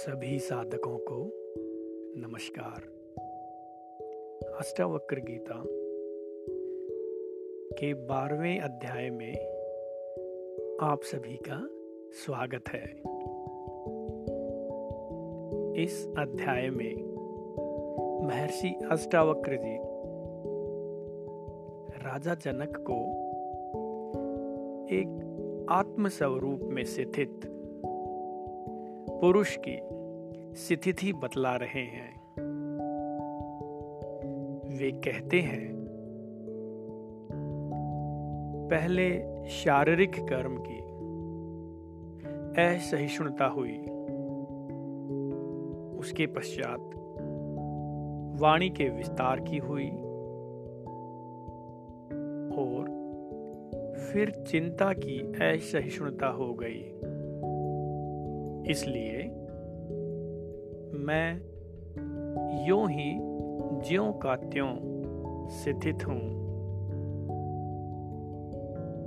सभी साधकों को नमस्कार। अष्टावक्र गीता के बारहवें अध्याय में आप सभी का स्वागत है। इस अध्याय में महर्षि अष्टावक्र जी राजा जनक को एक आत्मस्वरूप में स्थित पुरुष की स्थिति बतला रहे हैं। वे कहते हैं, पहले शारीरिक कर्म की असहिष्णुता हुई। उसके पश्चात वाणी के विस्तार की हुई और फिर चिंता की असहिष्णुता हो गई। इसलिए मैं यो ही ज्यो का त्यों स्थित हूँ।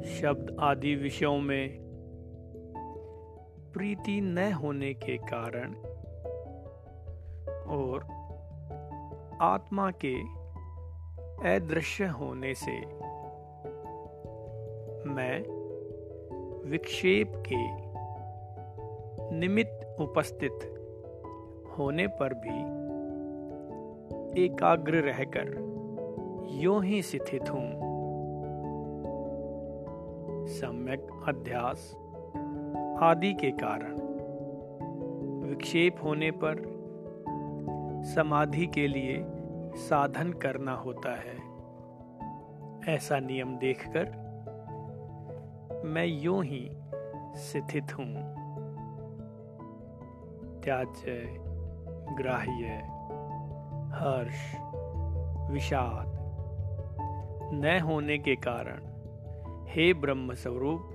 शब्द आदि विषयों में प्रीति न होने के कारण और आत्मा के अदृश्य होने से मैं विक्षेप के निमित्त उपस्थित होने पर भी एकाग्र रहकर यो ही स्थित हूँ। सम्यक अध्यास आदि के कारण विक्षेप होने पर समाधि के लिए साधन करना होता है। ऐसा नियम देखकर मैं यूँ ही स्थित हूँ। त्याज्य ग्राह्य, हर्ष, विषाद। न होने के कारण, हे ब्रह्म स्वरूप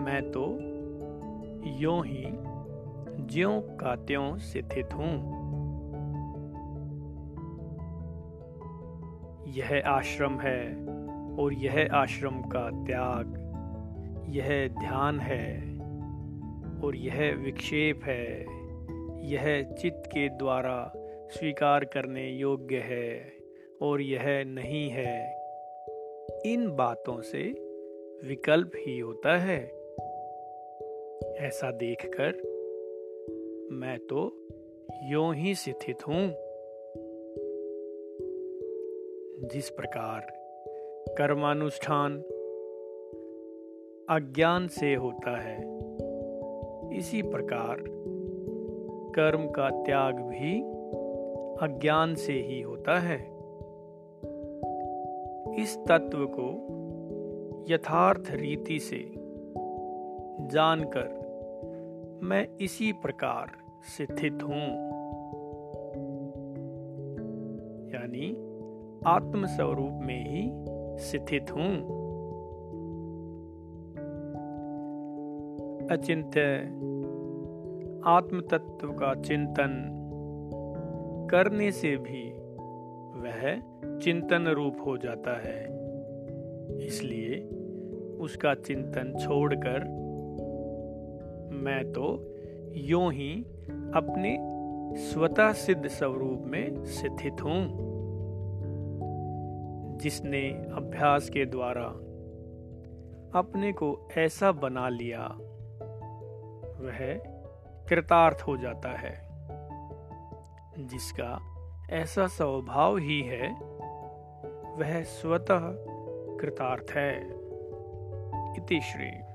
मैं तो यो ही ज्यो का त्यों स्थित हूँ। यह आश्रम है और यह आश्रम का त्याग, यह ध्यान है। और यह विक्षेप है। यह चित्त के द्वारा स्वीकार करने योग्य है और यह नहीं है। इन बातों से विकल्प ही होता है। ऐसा देखकर मैं तो यो ही स्थित हूँ। जिस प्रकार कर्मानुष्ठान अज्ञान से होता है इसी प्रकार कर्म का त्याग भी अज्ञान से ही होता है। इस तत्व को यथार्थ रीति से जानकर मैं इसी प्रकार स्थित हूँ। यानी आत्मस्वरूप में ही स्थित हूँ। अचिंत्य आत्म तत्व का चिंतन करने से भी वह चिंतन रूप हो जाता है। इसलिए उसका चिंतन छोड़कर मैं तो यूँ ही अपने स्वतः सिद्ध स्वरूप में स्थित हूँ। जिसने अभ्यास के द्वारा अपने को ऐसा बना लिया वह कृतार्थ हो जाता है। जिसका ऐसा स्वभाव ही है, वह स्वतः कृतार्थ है। इति श्री